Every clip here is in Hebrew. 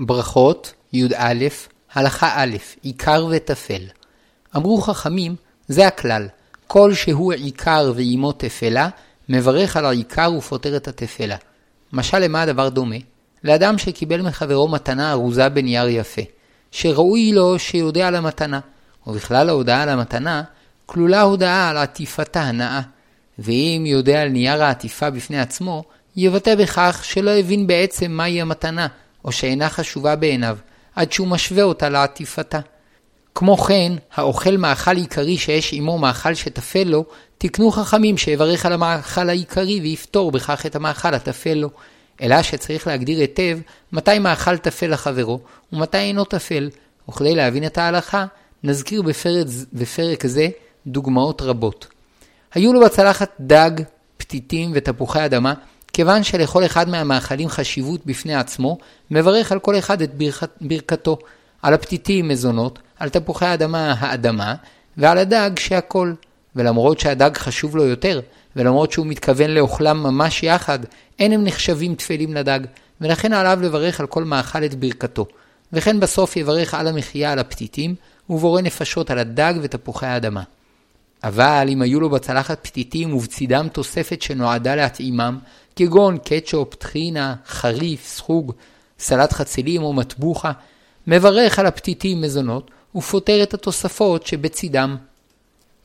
ברכות, י"א, הלכה א', עיקר וטפל. אמרו חכמים, זה הכלל, כל שהוא עיקר ועימו תפלה, מברך על העיקר ופותר את התפלה. משל למה הדבר דומה? לאדם שקיבל מחברו מתנה ארוזה בנייר יפה, שראוי לו שיודע על המתנה, ובכלל ההודעה על המתנה, כלולה הודעה על עטיפתה הנאה, ואם יודע על נייר העטיפה בפני עצמו, יבטא בכך שלא הבין בעצם מהי המתנה, או שאינה חשובה בעיניו, עד שהוא משווה אותה לעטיפתה. כמו כן, האוכל מאכל עיקרי שיש עמו מאכל שטפל לו, תקנו חכמים שיברך על המאכל העיקרי ויפתור בכך את המאכל הטפל לו. אלא שצריך להגדיר היטב מתי מאכל טפל לחברו ומתי אינו טפל, וכדי להבין את ההלכה, נזכיר בפרק, בפרק זה דוגמאות רבות. היו לו בצלחת דג, פתיתים ותפוחי אדמה, כיוון שלכל אחד מהמאכלים חשיבות בפני עצמו, מברך על כל אחד את ברכת, ברכתו. על הפתיתים מזונות, על תפוחי האדמה האדמה, ועל הדג שהכל. ולמרות שהדג חשוב לו יותר, ולמרות שהוא מתכוון לאוכלם ממש יחד, אין הם נחשבים תפלים לדג, ולכן עליו לברך על כל מאכל את ברכתו. וכן בסוף יברך על המחיה על הפתיתים, ובורא נפשות על הדג ותפוחי האדמה. אבל אם היו לו בצלחת פתיתים ובצידם תוספת שנועדה להתאימם, כגון קטשופ, טחינה, חריף, סחוג, סלט חצילים או מטבוחה, מברך על הפתיתים מזונות ופותר את התוספות שבצידם.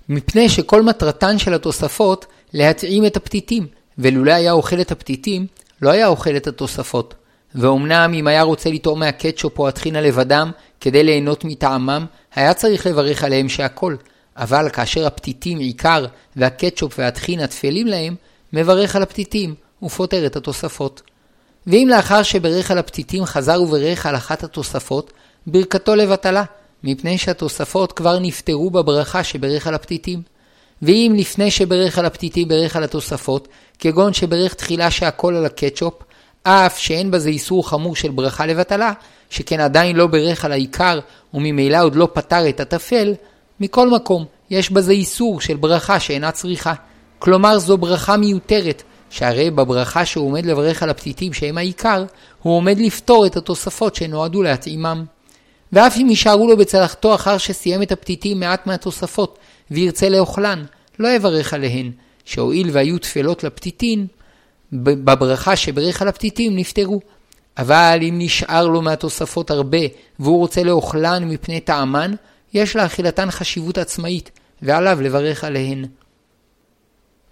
מפני שכל מטרתן של התוספות להתאים את הפתיתים, ולולא היה אוכל את הפתיתים, לא היה אוכל את התוספות. ואומנם אם היה רוצה לטעום מהקטשופ או הטחינה לבדם כדי ליהנות מטעמם, היה צריך לברך עליהם שהכל. אבל כאשר הפתיתים עיקר והקטשופ והטחינה תפלים להם, מברך על הפתיתים ופותר את התוספות. ואם לאחר שברך על הפתיתים חזר וברך על אחת התוספות, ברכתו לבטלה, מפני שהתוספות כבר נפטרו בברכה שברך על הפתיתים. ואם לפני שברך על הפתיתים ברך על התוספות, כגון שברך תחילה שהכל על הקטשופ, אף שאין בזה איסור חמור של ברכה לבטלה, שכן עדיין לא ברך על העיקר וממילא עוד לא פתר את הטפל, מכל מקום, יש בזה איסור של ברכה שאינה צריכה. כלומר זו ברכה מיותרת, שהרי בברכה שהוא עומד לברך על הפתיתים שהם העיקר, הוא עומד לפתור את התוספות שנועדו להתאימם. ואף אם יישארו לו בצלחתו אחר שסיים את הפתיתים מעט מהתוספות, וירצה לאוכלן, לא יברך עליהן, שהואיל והיו תפלות לפתיתין, בברכה שברך על הפתיתים נפטרו. אבל אם נשאר לו מהתוספות הרבה, והוא רוצה לאוכלן מפני טעמן, יש לאכילתן חשיבות עצמאית, ועליו לברך עליהן.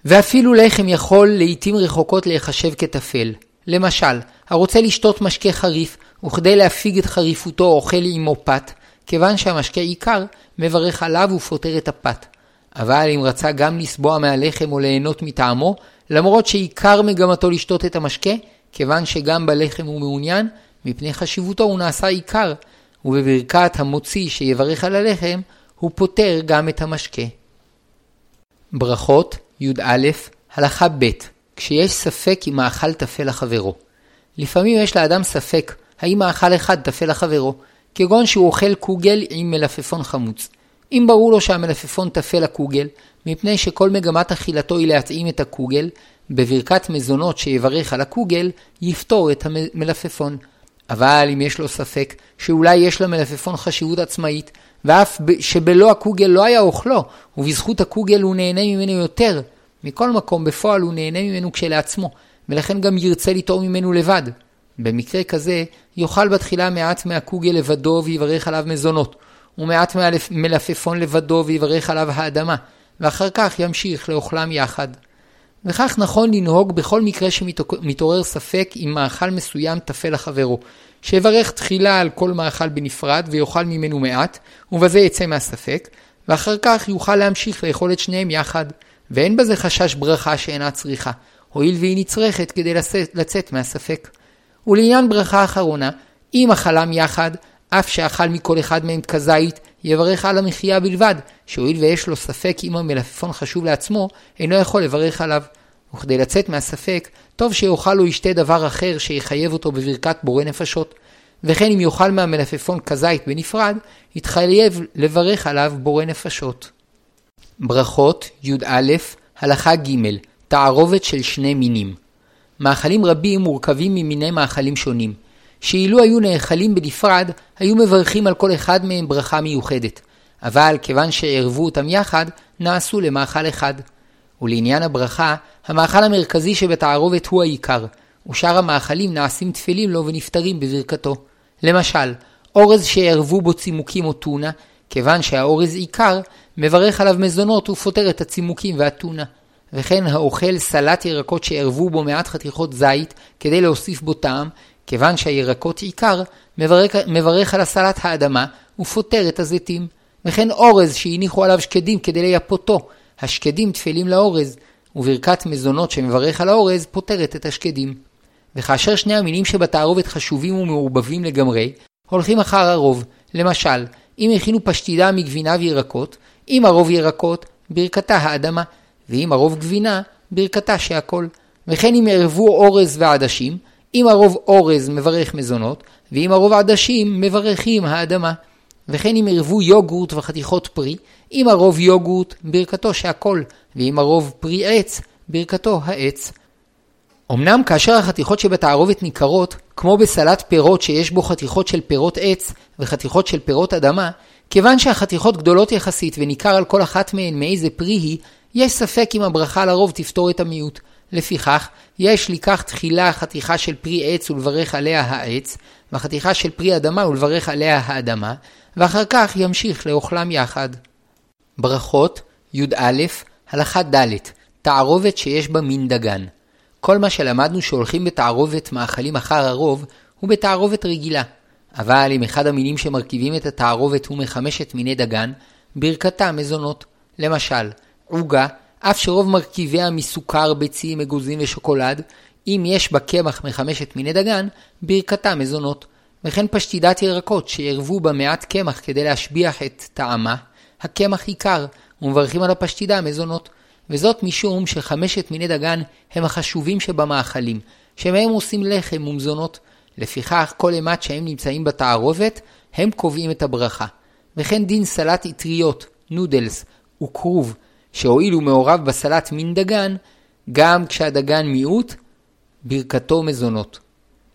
ואפילו לחם יכול לעתים רחוקות להיחשב כטפל. למשל, הרוצה לשתות משקה חריף, וכדי להפיג את חריפותו אוכל עמו פת, כיוון שהמשקה עיקר, מברך עליו ופותר את הפת. אבל אם רצה גם לסבוע מהלחם או ליהנות מטעמו, למרות שעיקר מגמתו לשתות את המשקה, כיוון שגם בלחם הוא מעוניין, מפני חשיבותו הוא נעשה עיקר, ובברכת המוציא שיברך על הלחם, הוא פותר גם את המשקה. ברכות י"א הלכה ב' כשיש ספק אם האכל טפל לחברו. לפעמים יש לאדם ספק האם האכל אחד טפל לחברו, כגון שהוא אוכל קוגל עם מלפפון חמוץ. אם ברור לו שהמלפפון טפל לקוגל, מפני שכל מגמת אכילתו היא להתאים את הקוגל, בברכת מזונות שיברך על הקוגל, יפתור את המלפפון. אבל אם יש לו ספק שאולי יש למלפפון חשיבות עצמאית, ואף שבלא הקוגל לא היה אוכלו, ובזכות הקוגל הוא נהנה ממנו יותר, מכל מקום בפועל הוא נהנה ממנו כשלעצמו, ולכן גם ירצה לטעום ממנו לבד. במקרה כזה, יאכל בתחילה מעט מהקוגל לבדו ויברך עליו מזונות, ומעט מהמלפפון לבדו ויברך עליו האדמה, ואחר כך ימשיך לאוכלם יחד. וכך נכון לנהוג בכל מקרה שמתעורר ספק אם מאכל מסוים טפל לחברו, שיברך תחילה על כל מאכל בנפרד ויאכל ממנו מעט, ובזה יצא מהספק, ואחר כך יוכל להמשיך לאכול את שניהם יחד, ואין בזה חשש ברכה שאינה צריכה, הואיל והיא נצרכת כדי לצאת, מהספק. ולעניין ברכה אחרונה, אם אכלם יחד, אף שאכל מכל אחד מהם כזית, יברך על המחיה בלבד, שהואיל ויש לו ספק אם המלפפון חשוב לעצמו, אינו יכול לברך עליו. וכדי לצאת מהספק, טוב שיאכל או ישתה דבר אחר שיחייב אותו בברכת בורא נפשות. וכן אם יאכל מהמלפפון כזית בנפרד, יתחייב לברך עליו בורא נפשות. ברכות י"א הלכה ג' תערובת של שני מינים. מאכלים רבים מורכבים ממיני מאכלים שונים, שאילו היו נאכלים בנפרד, היו מברכים על כל אחד מהם ברכה מיוחדת. אבל כיוון שערבו אותם יחד, נעשו למאכל אחד. ולעניין הברכה, המאכל המרכזי שבתערובת הוא העיקר, ושאר המאכלים נעשים תפלים לו ונפטרים בברכתו. למשל, אורז שערבו בו צימוקים או טונה, כיוון שהאורז עיקר, מברך עליו מזונות ופותר את הצימוקים והטונה. וכן האוכל סלט ירקות שערבו בו מעט חתיכות זית כדי להוסיף בו טעם, כיוון שהירקות עיקר, מברך, מברך על הסלט האדמה ופותר את הזיתים. וכן אורז שהניחו עליו שקדים כדי לייפותו, השקדים תפלים לאורז, וברכת מזונות שמברך על האורז פותרת את השקדים. וכאשר שני המינים שבתערובת חשובים ומעורבבים לגמרי, הולכים אחר הרוב. למשל, אם הכינו פשטידה מגבינה וירקות, אם הרוב ירקות, ברכתה האדמה, ואם הרוב גבינה, ברכתה שהכל. וכן אם ערבו אורז ועדשים, אם הרוב אורז מברך מזונות, ואם הרוב עדשים מברכים האדמה. וכן אם ערבו יוגורט וחתיכות פרי, אם הרוב יוגורט, ברכתו שהכל, ואם הרוב פרי עץ, ברכתו העץ. אמנם כאשר החתיכות שבתערובת ניכרות, כמו בסלט פירות שיש בו חתיכות של פירות עץ וחתיכות של פירות אדמה, כיוון שהחתיכות גדולות יחסית וניכר על כל אחת מהן מאיזה פרי היא, יש ספק אם הברכה לרוב תפתור את המיעוט. לפיכך, יש לקח תחילה חתיכה של פרי עץ ולברך עליה העץ, וחתיכה של פרי אדמה ולברך עליה האדמה, ואחר כך ימשיך לאוכלם יחד. ברכות י"א הלכה ד' תערובת שיש בה מין דגן. כל מה שלמדנו שהולכים בתערובת מאכלים אחר הרוב, הוא בתערובת רגילה. אבל אם אחד המינים שמרכיבים את התערובת הוא מחמשת מיני דגן, ברכתה מזונות. למשל, עוגה, אף שרוב מרכיביה מסוכר, ביצים, אגוזים ושוקולד, אם יש בה קמח מחמשת מיני דגן, ברכתה מזונות. וכן פשטידת ירקות שערבו בה מעט קמח כדי להשביח את טעמה, הקמח עיקר, ומברכים על הפשטידה מזונות. וזאת משום שחמשת מיני דגן הם החשובים שבמאכלים, שמהם עושים לחם ומזונות. לפיכך, כל אימת שהם נמצאים בתערובת, הם קובעים את הברכה. וכן דין סלט אטריות, נודלס וכרוב, שהואיל ומעורב בסלט מין דגן, גם כשהדגן מיעוט, ברכתו מזונות.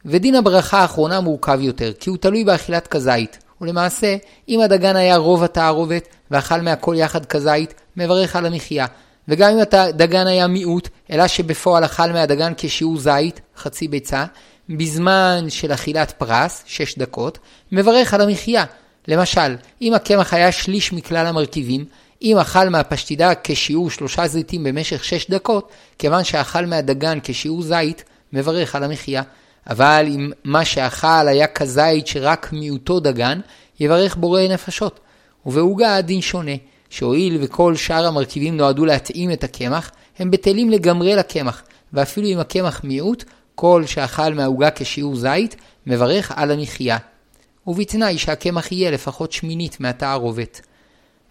ודין הברכה האחרונה מורכב יותר, כי הוא תלוי באכילת כזית, ולמעשה, אם הדגן היה רוב התערובת, ואכל מהכל יחד כזית, מברך על המחיה. וגם אם הדגן היה מיעוט, אלא שבפועל אכל מהדגן כשיעור זית, חצי ביצה, בזמן של אכילת פרס, 6 דקות, מברך על המחיה. למשל, אם הקמח היה שליש מכלל המרכיבים, אם אכל מהפשטידה כשיעור שלושה זיתים במשך 6 דקות, כיוון שאכל מהדגן כשיעור זית, מברך על המחיה. אבל אם מה שאכל היה כזית שרק מיעוטו דגן, יברך בורא נפשות. ובעוגה הדין שונה, שהואיל וכל שאר המרכיבים נועדו להתאים את הקמח, הם בטלים לגמרי לקמח, ואפילו אם הקמח מיעוט, כל שאכל מהעוגה כשיעור זית, מברך על המחיה. ובתנאי שהקמח יהיה לפחות שמינית מהתערובת.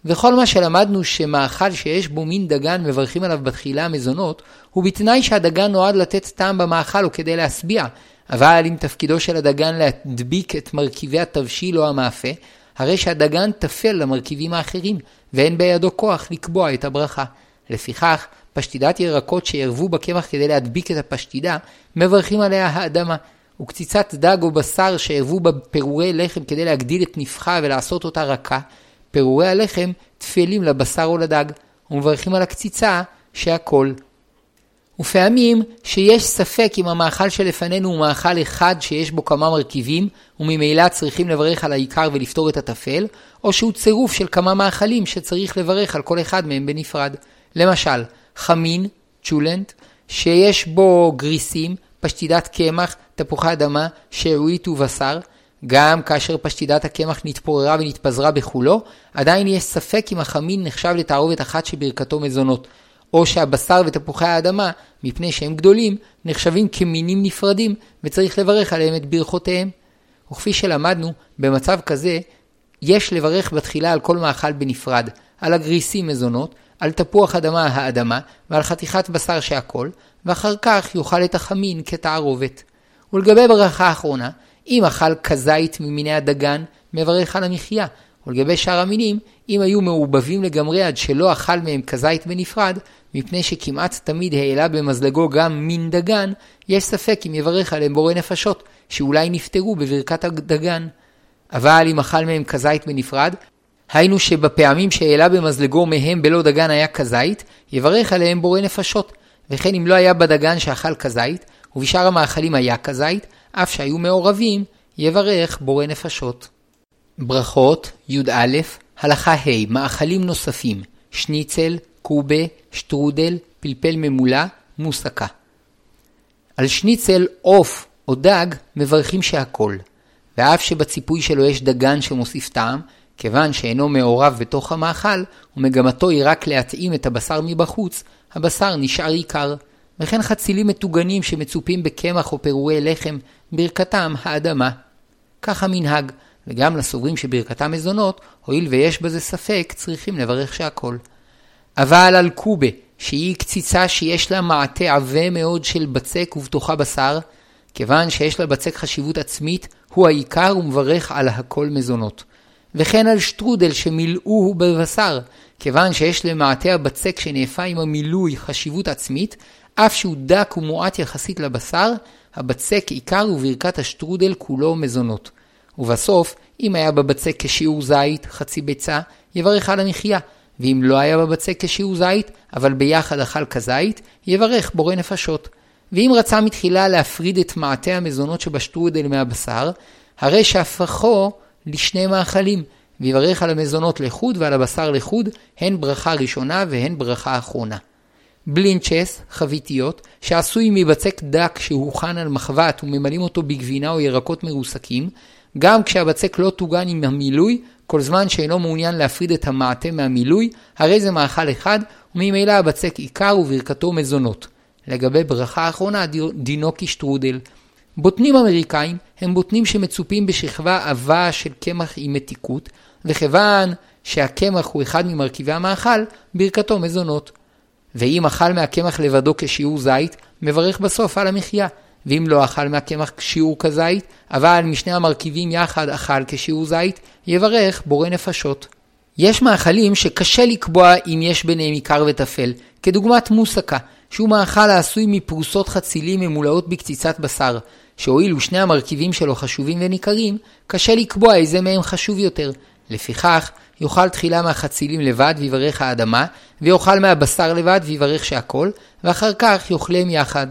וכל מה שלמדנו שמאכל שיש בו מין דגן מברכים עליו בתחילה המזונות, הוא בתנאי שהדגן נועד לתת טעם במאכל או כדי להשביע, אבל אם תפקידו של הדגן להדביק את מרכיבי התבשיל או המאפה, הרי שהדגן טפל למרכיבים האחרים, ואין בידו כוח לקבוע את הברכה. לפיכך, פשטידת ירקות שערבו בקמח כדי להדביק את הפשטידה, מברכים עליה האדמה. וקציצת דג או בשר שערבו בפירורי לחם כדי להגדיל את נפחה ולעשות אותה רכה, פירורי הלחם תפלים לבשר או לדג, ומברכים על הקציצה שהכל ופעמים שיש ספק אם המאכל שלפנינו הוא מאכל אחד שיש בו כמה מרכיבים, וממילא צריכים לברך על העיקר ולפתור את הטפל, או שהוא צירוף של כמה מאכלים שצריך לברך על כל אחד מהם בנפרד. למשל, חמין, צ'ולנט, שיש בו גריסים, פשטידת קמח, תפוחי אדמה, שארית ובשר, גם כאשר פשטידת הקמח נתפוררה ונתפזרה בכולו, עדיין יש ספק אם החמין נחשב לתערובת אחת שברכתו מזונות. או שהבשר ותפוחי האדמה, מפני שהם גדולים, נחשבים כמינים נפרדים, וצריך לברך עליהם את ברכותיהם. וכפי שלמדנו, במצב כזה, יש לברך בתחילה על כל מאכל בנפרד, על הגריסים מזונות, על תפוח אדמה האדמה, ועל חתיכת בשר שהכל, ואחר כך יאכל את החמין כתערובת. ולגבי ברכה האחרונה, אם אכל כזית ממיני הדגן, מברך על המחיה, ולגבי שאר המינים, אם היו מעובבים לגמרי עד שלא אכל מהם כזית בנפרד, מפני שכמעט תמיד העלה במזלגו גם מין דגן, יש ספק אם יברך עליהם בורא נפשות, שאולי נפטרו בברכת הדגן. אבל אם אכל מהם כזית בנפרד, היינו שבפעמים שהעלה במזלגו מהם בלא דגן היה כזית, יברך עליהם בורא נפשות. וכן אם לא היה בדגן שאכל כזית, ובשאר המאכלים היה כזית, אף שהיו מעורבים, יברך בורא נפשות. ברכות, י"א, הלכה ה', מאכלים נוספים, שניצל, קובה, שטרודל, פלפל ממולא, מוסקה. על שניצל, עוף או דג מברכים שהכל, ואף שבציפוי שלו יש דגן שמוסיף טעם, כיוון שאינו מעורב בתוך המאכל, ומגמתו היא רק להתאים את הבשר מבחוץ, הבשר נשאר עיקר. וכן חצילים מטוגנים שמצופים בקמח או פירורי לחם, ברכתם האדמה. כך המנהג, וגם לסוברים שברכתם מזונות, הואיל ויש בזה ספק, צריכים לברך שהכל. אבל על קובה, שהיא קציצה שיש לה מעטה עבה מאוד של בצק ובתוכה בשר, כיוון שיש לבצק חשיבות עצמית, הוא העיקר ומברך על הכל מזונות. וכן על שטרודל שמילאוהו בבשר, כיוון שיש למעטה הבצק שנאפה עם המילוי חשיבות עצמית, אף שהוא דק ומועט יחסית לבשר, הבצק עיקר וברכת השטרודל כולו מזונות. ובסוף, אם היה בבצק כשיעור זית, חצי ביצה, יברך על המחיה, ואם לא היה בבצק כשיעור זית, אבל ביחד אכל כזית, יברך בורא נפשות. ואם רצה מתחילה להפריד את מעטה המזונות שבשטרודל מהבשר, הרי שהפכו לשני מאכלים, ויברך על המזונות לחוד ועל הבשר לחוד, הן ברכה ראשונה והן ברכה אחרונה. בלינצ'ס, חביתיות, שעשוי מבצק דק שהוכן על מחבת וממלאים אותו בגבינה או ירקות מרוסקים, גם כשהבצק לא טוגן עם המילוי, כל זמן שאינו מעוניין להפריד את המעטה מהמילוי, הרי זה מאכל אחד, וממילא הבצק עיקר וברכתו מזונות. לגבי ברכה אחרונה, דינו כשטרודל. בוטנים אמריקאים הם בוטנים שמצופים בשכבה עבה של קמח עם מתיקות, וכיוון שהקמח הוא אחד ממרכיבי המאכל, ברכתו מזונות. ואם אכל מהקמח לבדו כשיעור זית, מברך בסוף על המחיה. ואם לא אכל מהקמח כשיעור כזית, אבל משני המרכיבים יחד אכל כשיעור זית, יברך בורא נפשות. יש מאכלים שקשה לקבוע אם יש ביניהם עיקר וטפל, כדוגמת מוסקה, שהוא מאכל העשוי מפרוסות חצילים ממולאות בקציצת בשר, שהואילו שני המרכיבים שלו חשובים וניכרים, קשה לקבוע איזה מהם חשוב יותר. לפיכך, יאכל תחילה מהחצילים לבד ויברך האדמה, ויאכל מהבשר לבד ויברך שהכל, ואחר כך יאכלם יחד.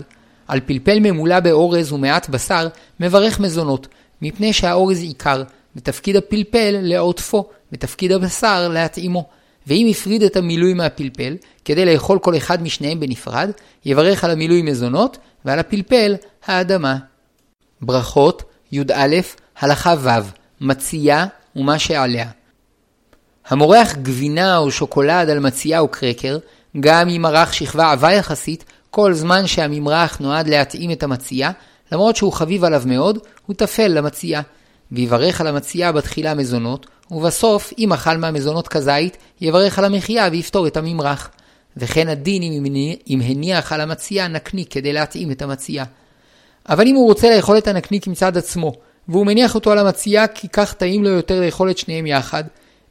על פלפל ממולא באורז ומעט בשר, מברך מזונות, מפני שהאורז עיקר, ותפקיד הפלפל לעוטפו, ותפקיד הבשר להתאימו. ואם הפריד את המילוי מהפלפל, כדי לאכול כל אחד משניהם בנפרד, יברך על המילוי מזונות, ועל הפלפל האדמה. ברכות, י"א, הלכה ו', מצייה ומה שעליה. המורח גבינה או שוקולד על מצייה או קרקר, גם אם ערך שכבה עבה יחסית, כל זמן שהממרח נועד להתאים את המצייה, למרות שהוא חביב עליו מאוד, הוא טפל למצייה. ויברך על המצייה בתחילה מזונות, ובסוף, אם אכל מהמזונות כזית, יברך על המחיה ויפתור את הממרח. וכן הדין אם הניח על המצייה נקניק כדי להתאים את המצייה. אבל אם הוא רוצה לאכול את הנקניק מצד עצמו, והוא מניח אותו על המצייה כי כך טעים לו יותר לאכול את שניהם יחד,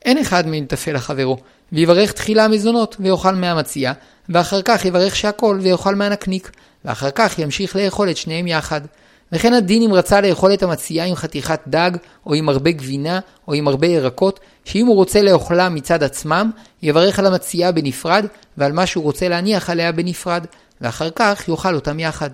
אין אחד מהם טפל לחברו, ויברך תחילה מזונות ויאכל מהמצייה, ואחר כך יברך שהכל ויאכל מהנקניק, ואחר כך ימשיך לאכול את שניהם יחד. וכן הדין אם רצה לאכול את המצייה עם חתיכת דג, או עם הרבה גבינה, או עם הרבה ירקות, שאם הוא רוצה לאוכלם מצד עצמם, יברך על המצייה בנפרד, ועל מה שהוא רוצה להניח עליה בנפרד, ואחר כך יאכל אותם יחד.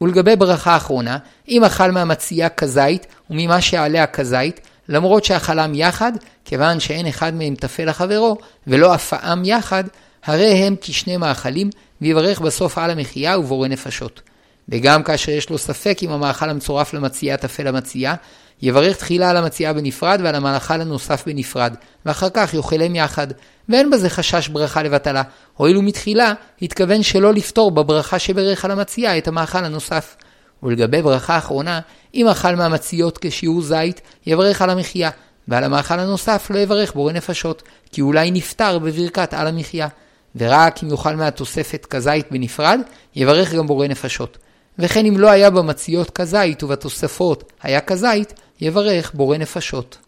ולגבי ברכה אחרונה, אם אכל מהמצייה כזית, וממה שעליה כזית, למרות שאכלם יחד, כיוון שאין אחד מהם טפל לחברו, ולא אפאם יחד, הרי הם כשני מאכלים, ויברך בסוף על המחיה ובורא נפשות. וגם כאשר יש לו ספק אם המאכל המצורף למצייה טפל למצייה, יברך תחילה על המצייה בנפרד ועל המאכל הנוסף בנפרד, ואחר כך יאכלם יחד. ואין בזה חשש ברכה לבטלה, הואיל ומתחילה התכוון שלא לפתור בברכה שברך על המצייה את המאכל הנוסף. ולגבי ברכה אחרונה, אם אכל מהמציות כשיעור זית, יברך על המחיה, ועל המאכל הנוסף לא יברך בורא נפשות, כי אולי נפטר בברכת על המחיה. ורק אם יאכל מהתוספת כזית בנפרד, יברך גם בורא נפשות. וכן אם לא היה במציות כזית ובתוספות היה כזית, יברך בורא נפשות.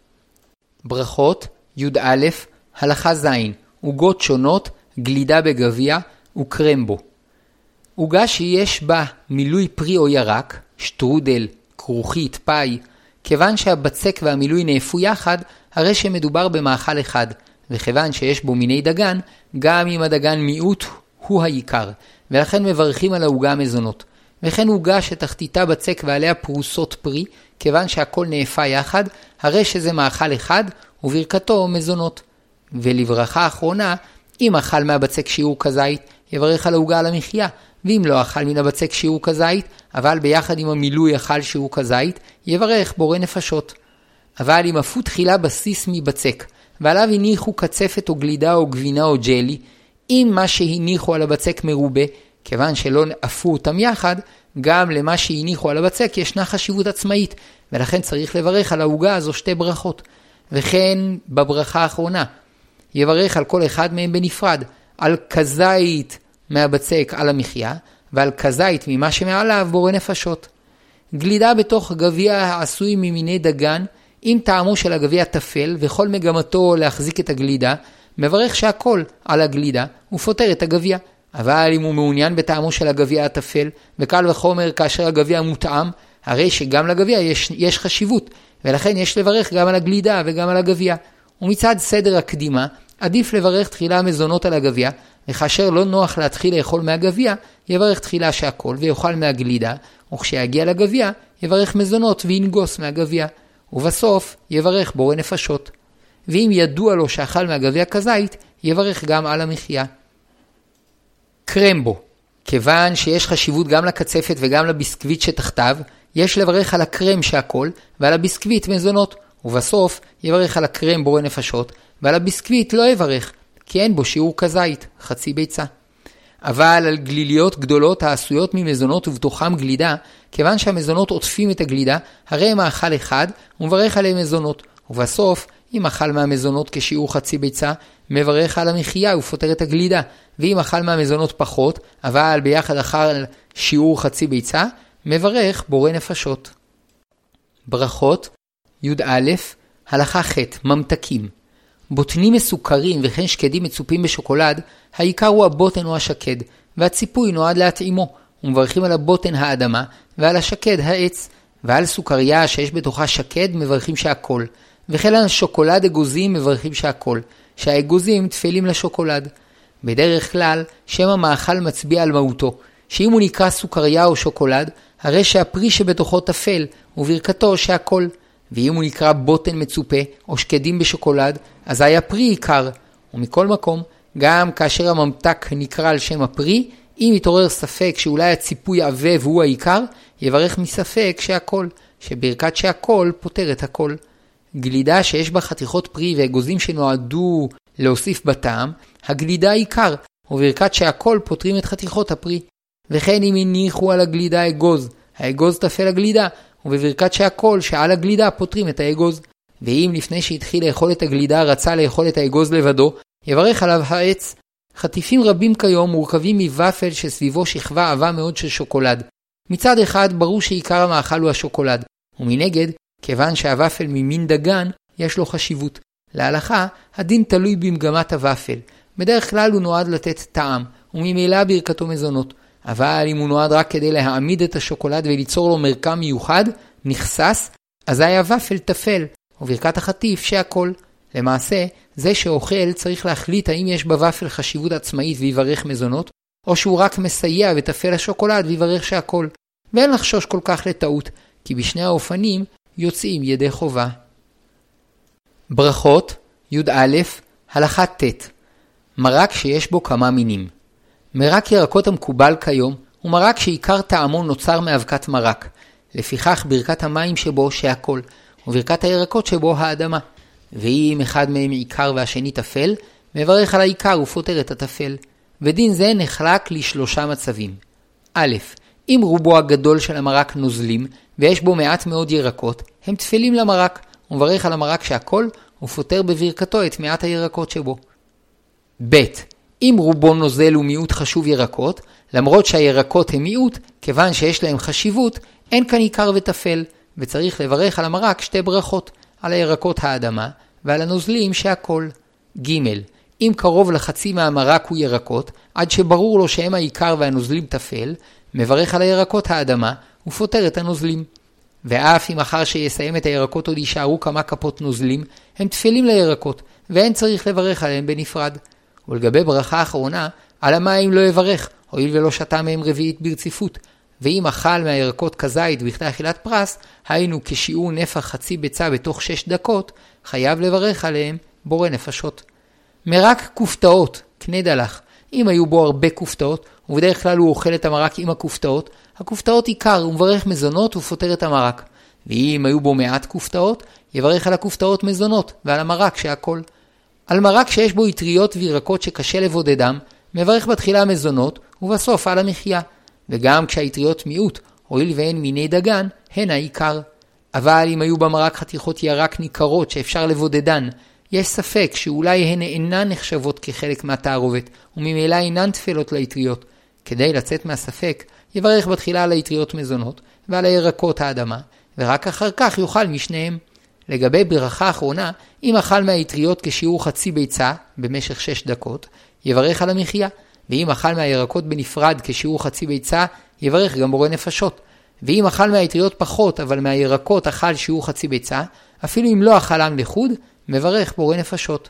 ברכות, י"א, הלכה ז', עוגות שונות, גלידה בגביע, וקרמבו. עוגה שיש בה מילוי פרי או ירק, שטרודל, כרוכית, פאי, כיוון שהבצק והמילוי נאפו יחד, הרי שמדובר במאכל אחד, וכיוון שיש בו מיני דגן, גם אם הדגן מיעוט הוא העיקר, ולכן מברכים על העוגה המזונות. וכן עוגה שתחתיתה בצק ועליה פרוסות פרי, כיוון שהכל נאפה יחד, הרי שזה מאכל אחד, וברכתו מזונות. ולברכה אחרונה, אם אכל מהבצק שיעור כזית, יברך על העוגה על המחיה, ואם לא אכל מן הבצק שיעור כזית, אבל ביחד עם המילוי אכל שיעור כזית, יברך בורא נפשות. אבל אם עפו תחילה בסיס מבצק, ועליו הניחו קצפת או גלידה או גבינה או ג'לי, אם מה שהניחו על הבצק מרובה, כיוון שלא עפו אותם יחד, גם למה שהניחו על הבצק ישנה חשיבות עצמאית, ולכן צריך לברך על העוגה הזו שתי ברכות. וכן בברכה האחרונה, יברך על כל אחד מהם בנפרד, על כזית מהבצק על המחיה, ועל כזית ממה שמעליו בורא נפשות. גלידה בתוך גביע העשוי ממיני דגן, אם טעמו של הגביע טפל, וכל מגמתו להחזיק את הגלידה, מברך שהכל על הגלידה, ופותר את הגביע. אבל אם הוא מעוניין בטעמו של הגביע הטפל, וקל וחומר כאשר הגביע מותאם, הרי שגם לגביע יש, יש חשיבות, ולכן יש לברך גם על הגלידה וגם על הגביע. ומצד סדר הקדימה, עדיף לברך תחילה מזונות על הגביע, וכאשר לא נוח להתחיל לאכול מהגביע, יברך תחילה שהכל ויאכל מהגלידה, וכשיגיע לגביע, יברך מזונות וינגוס מהגביע, ובסוף יברך בורא נפשות. ואם ידוע לו שאכל מהגביע כזית, יברך גם על המחיה. קרמבו, כיוון שיש חשיבות גם לקצפת וגם לביסקוויט שתחתיו, יש לברך על הקרם שהכל, ועל הביסקוויט מזונות, ובסוף יברך על הקרם בורא נפשות, ועל הביסקוויט לא יברך, כי אין בו שיעור כזית, חצי ביצה. אבל על גליליות גדולות העשויות ממזונות ובתוכם גלידה, כיוון שהמזונות עוטפים את הגלידה, הרי הם מאכל אחד, ומברך עליהם מזונות. ובסוף, אם אכל מהמזונות כשיעור חצי ביצה, מברך על המחיה ופותר את הגלידה. ואם אכל מהמזונות פחות, אבל ביחד אכל שיעור חצי ביצה, מברך בורא נפשות. ברכות י"א הלכה ח' ממתקים בוטנים מסוכרים וכן שקדים מצופים בשוקולד, העיקר הוא הבוטן או השקד, והציפוי נועד להתאימו, ומברכים על הבוטן האדמה, ועל השקד העץ, ועל סוכריה שיש בתוכה שקד מברכים שהכל, וכן על שוקולד אגוזים מברכים שהכל, שהאגוזים תפלים לשוקולד. בדרך כלל, שם המאכל מצביע על מהותו, שאם הוא נקרא סוכריה או שוקולד, הרי שהפרי שבתוכו טפל, וברכתו שהכל. ואם הוא נקרא בוטן מצופה, או שקדים בשוקולד, אזי הפרי עיקר. ומכל מקום, גם כאשר הממתק נקרא על שם הפרי, אם יתעורר ספק שאולי הציפוי עבה והוא העיקר, יברך מספק שהכל, שברכת שהכל פותר את הכל. גלידה שיש בה חתיכות פרי ואגוזים שנועדו להוסיף בטעם, הגלידה עיקר, וברכת שהכל פותרים את חתיכות הפרי. וכן אם הניחו על הגלידה אגוז, האגוז תפל הגלידה, ובברכת שהכל שעל הגלידה פותרים את האגוז. ואם לפני שהתחיל לאכול את הגלידה רצה לאכול את האגוז לבדו, יברך עליו העץ. חטיפים רבים כיום מורכבים מוופל שסביבו שכבה עבה מאוד של שוקולד. מצד אחד ברור שעיקר המאכל הוא השוקולד, ומנגד, כיוון שהוופל ממין דגן, יש לו חשיבות. להלכה, הדין תלוי במגמת הוופל. בדרך כלל הוא נועד לתת טעם, וממילא ברכתו מזונות. אבל אם הוא נועד רק כדי להעמיד את השוקולד וליצור לו מרקם מיוחד, נכסס, אזי הוופל טפל, וברכת החטיף שהכל. למעשה, זה שאוכל צריך להחליט האם יש בוופל חשיבות עצמאית ויברך מזונות, או שהוא רק מסייע וטפל השוקולד ויברך שהכל. ואין לחשוש כל כך לטעות, כי בשני האופנים יוצאים ידי חובה. ברכות י"א הלכה ט' מרק שיש בו כמה מינים. מרק ירקות המקובל כיום הוא מרק שעיקר טעמו נוצר מאבקת מרק. לפיכך ברכת המים שבו שהכל, וברכת הירקות שבו האדמה. ואם אחד מהם עיקר והשני טפל, מברך על העיקר ופותר את הטפל. ודין זה נחלק לשלושה מצבים. א', אם רובו הגדול של המרק נוזלים, ויש בו מעט מאוד ירקות, הם טפלים למרק, ומברך על המרק שהכל, ופותר בברכתו את מעט הירקות שבו. ב. אם רובו נוזל ומיעוט חשוב ירקות, למרות שהירקות הם מיעוט, כיוון שיש להם חשיבות, אין כאן עיקר וטפל, וצריך לברך על המרק שתי ברכות, על הירקות האדמה ועל הנוזלים שהכל. ג. אם קרוב לחצי מהמרק הוא ירקות, עד שברור לו שהם העיקר והנוזלים טפל, מברך על הירקות האדמה, ופותר את הנוזלים. ואף אם אחר שיסיים את הירקות עוד יישארו כמה כפות נוזלים, הם טפלים לירקות, ואין צריך לברך עליהם בנפרד. ולגבי ברכה אחרונה, על המים לא יברך, הואיל ולא שתה מהם רביעית ברציפות. ואם אכל מהירקות כזית בכדי אכילת פרס, היינו כשיעור נפח חצי ביצה בתוך שש דקות, חייב לברך עליהם בורא נפשות. מרק כופתאות, קנה דלח, אם היו בו הרבה כופתאות, ובדרך כלל הוא אוכל את המרק עם הכופתאות, הכופתאות עיקר, הוא מברך מזונות ופותר את המרק. ואם היו בו מעט כופתאות, יברך על הכופתאות מזונות, ועל המרק שהכל. על מרק שיש בו אטריות וירקות שקשה לבודדם, מברך בתחילה מזונות, ובסוף על המחיה. וגם כשהאטריות מיעוט, הואיל ואין מיני דגן, הן העיקר. אבל אם היו במרק חתיכות ירק ניכרות שאפשר לבודדן, יש ספק שאולי הן אינן נחשבות כחלק מהתערובת, וממילא אינן תפלות לאטריות. כדי לצאת מהספק, יברך בתחילה על האטריות מזונות, ועל הירקות האדמה, ורק אחר כך יאכל משניהם. לגבי ברכה אחרונה, אם אכל מהאטריות כשיעור חצי ביצה במשך שש דקות, יברך על המחיה, ואם אכל מהירקות בנפרד כשיעור חצי ביצה, יברך גם בורא נפשות. ואם אכל מהאטריות פחות, אבל מהירקות אכל שיעור חצי ביצה, אפילו אם לא אכלם לחוד, מברך בורא נפשות.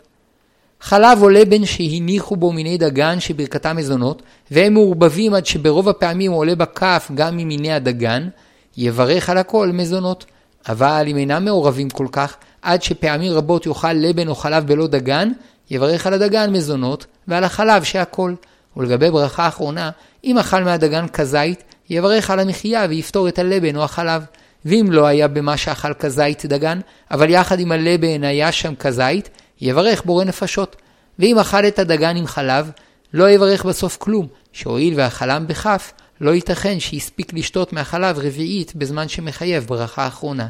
חלב או לבן שהניחו בו מיני דגן שברכתם מזונות, והם מעורבבים עד שברוב הפעמים עולה בכף גם ממיני הדגן, יברך על הכל מזונות. אבל אם אינם מעורבים כל כך, עד שפעמים רבות יאכל לבן או חלב בלא דגן, יברך על הדגן מזונות, ועל החלב שהכל. ולגבי ברכה אחרונה, אם אכל מהדגן כזית, יברך על המחיה ויפתור את הלבן או החלב. ואם לא היה במה שאכל כזית דגן, אבל יחד עם הלבן היה שם כזית, יברך בורא נפשות. ואם אכל את הדגן עם חלב, לא יברך בסוף כלום, שהואיל ואכלם בכף, לא ייתכן שהספיק לשתות מהחלב רביעית בזמן שמחייב ברכה אחרונה.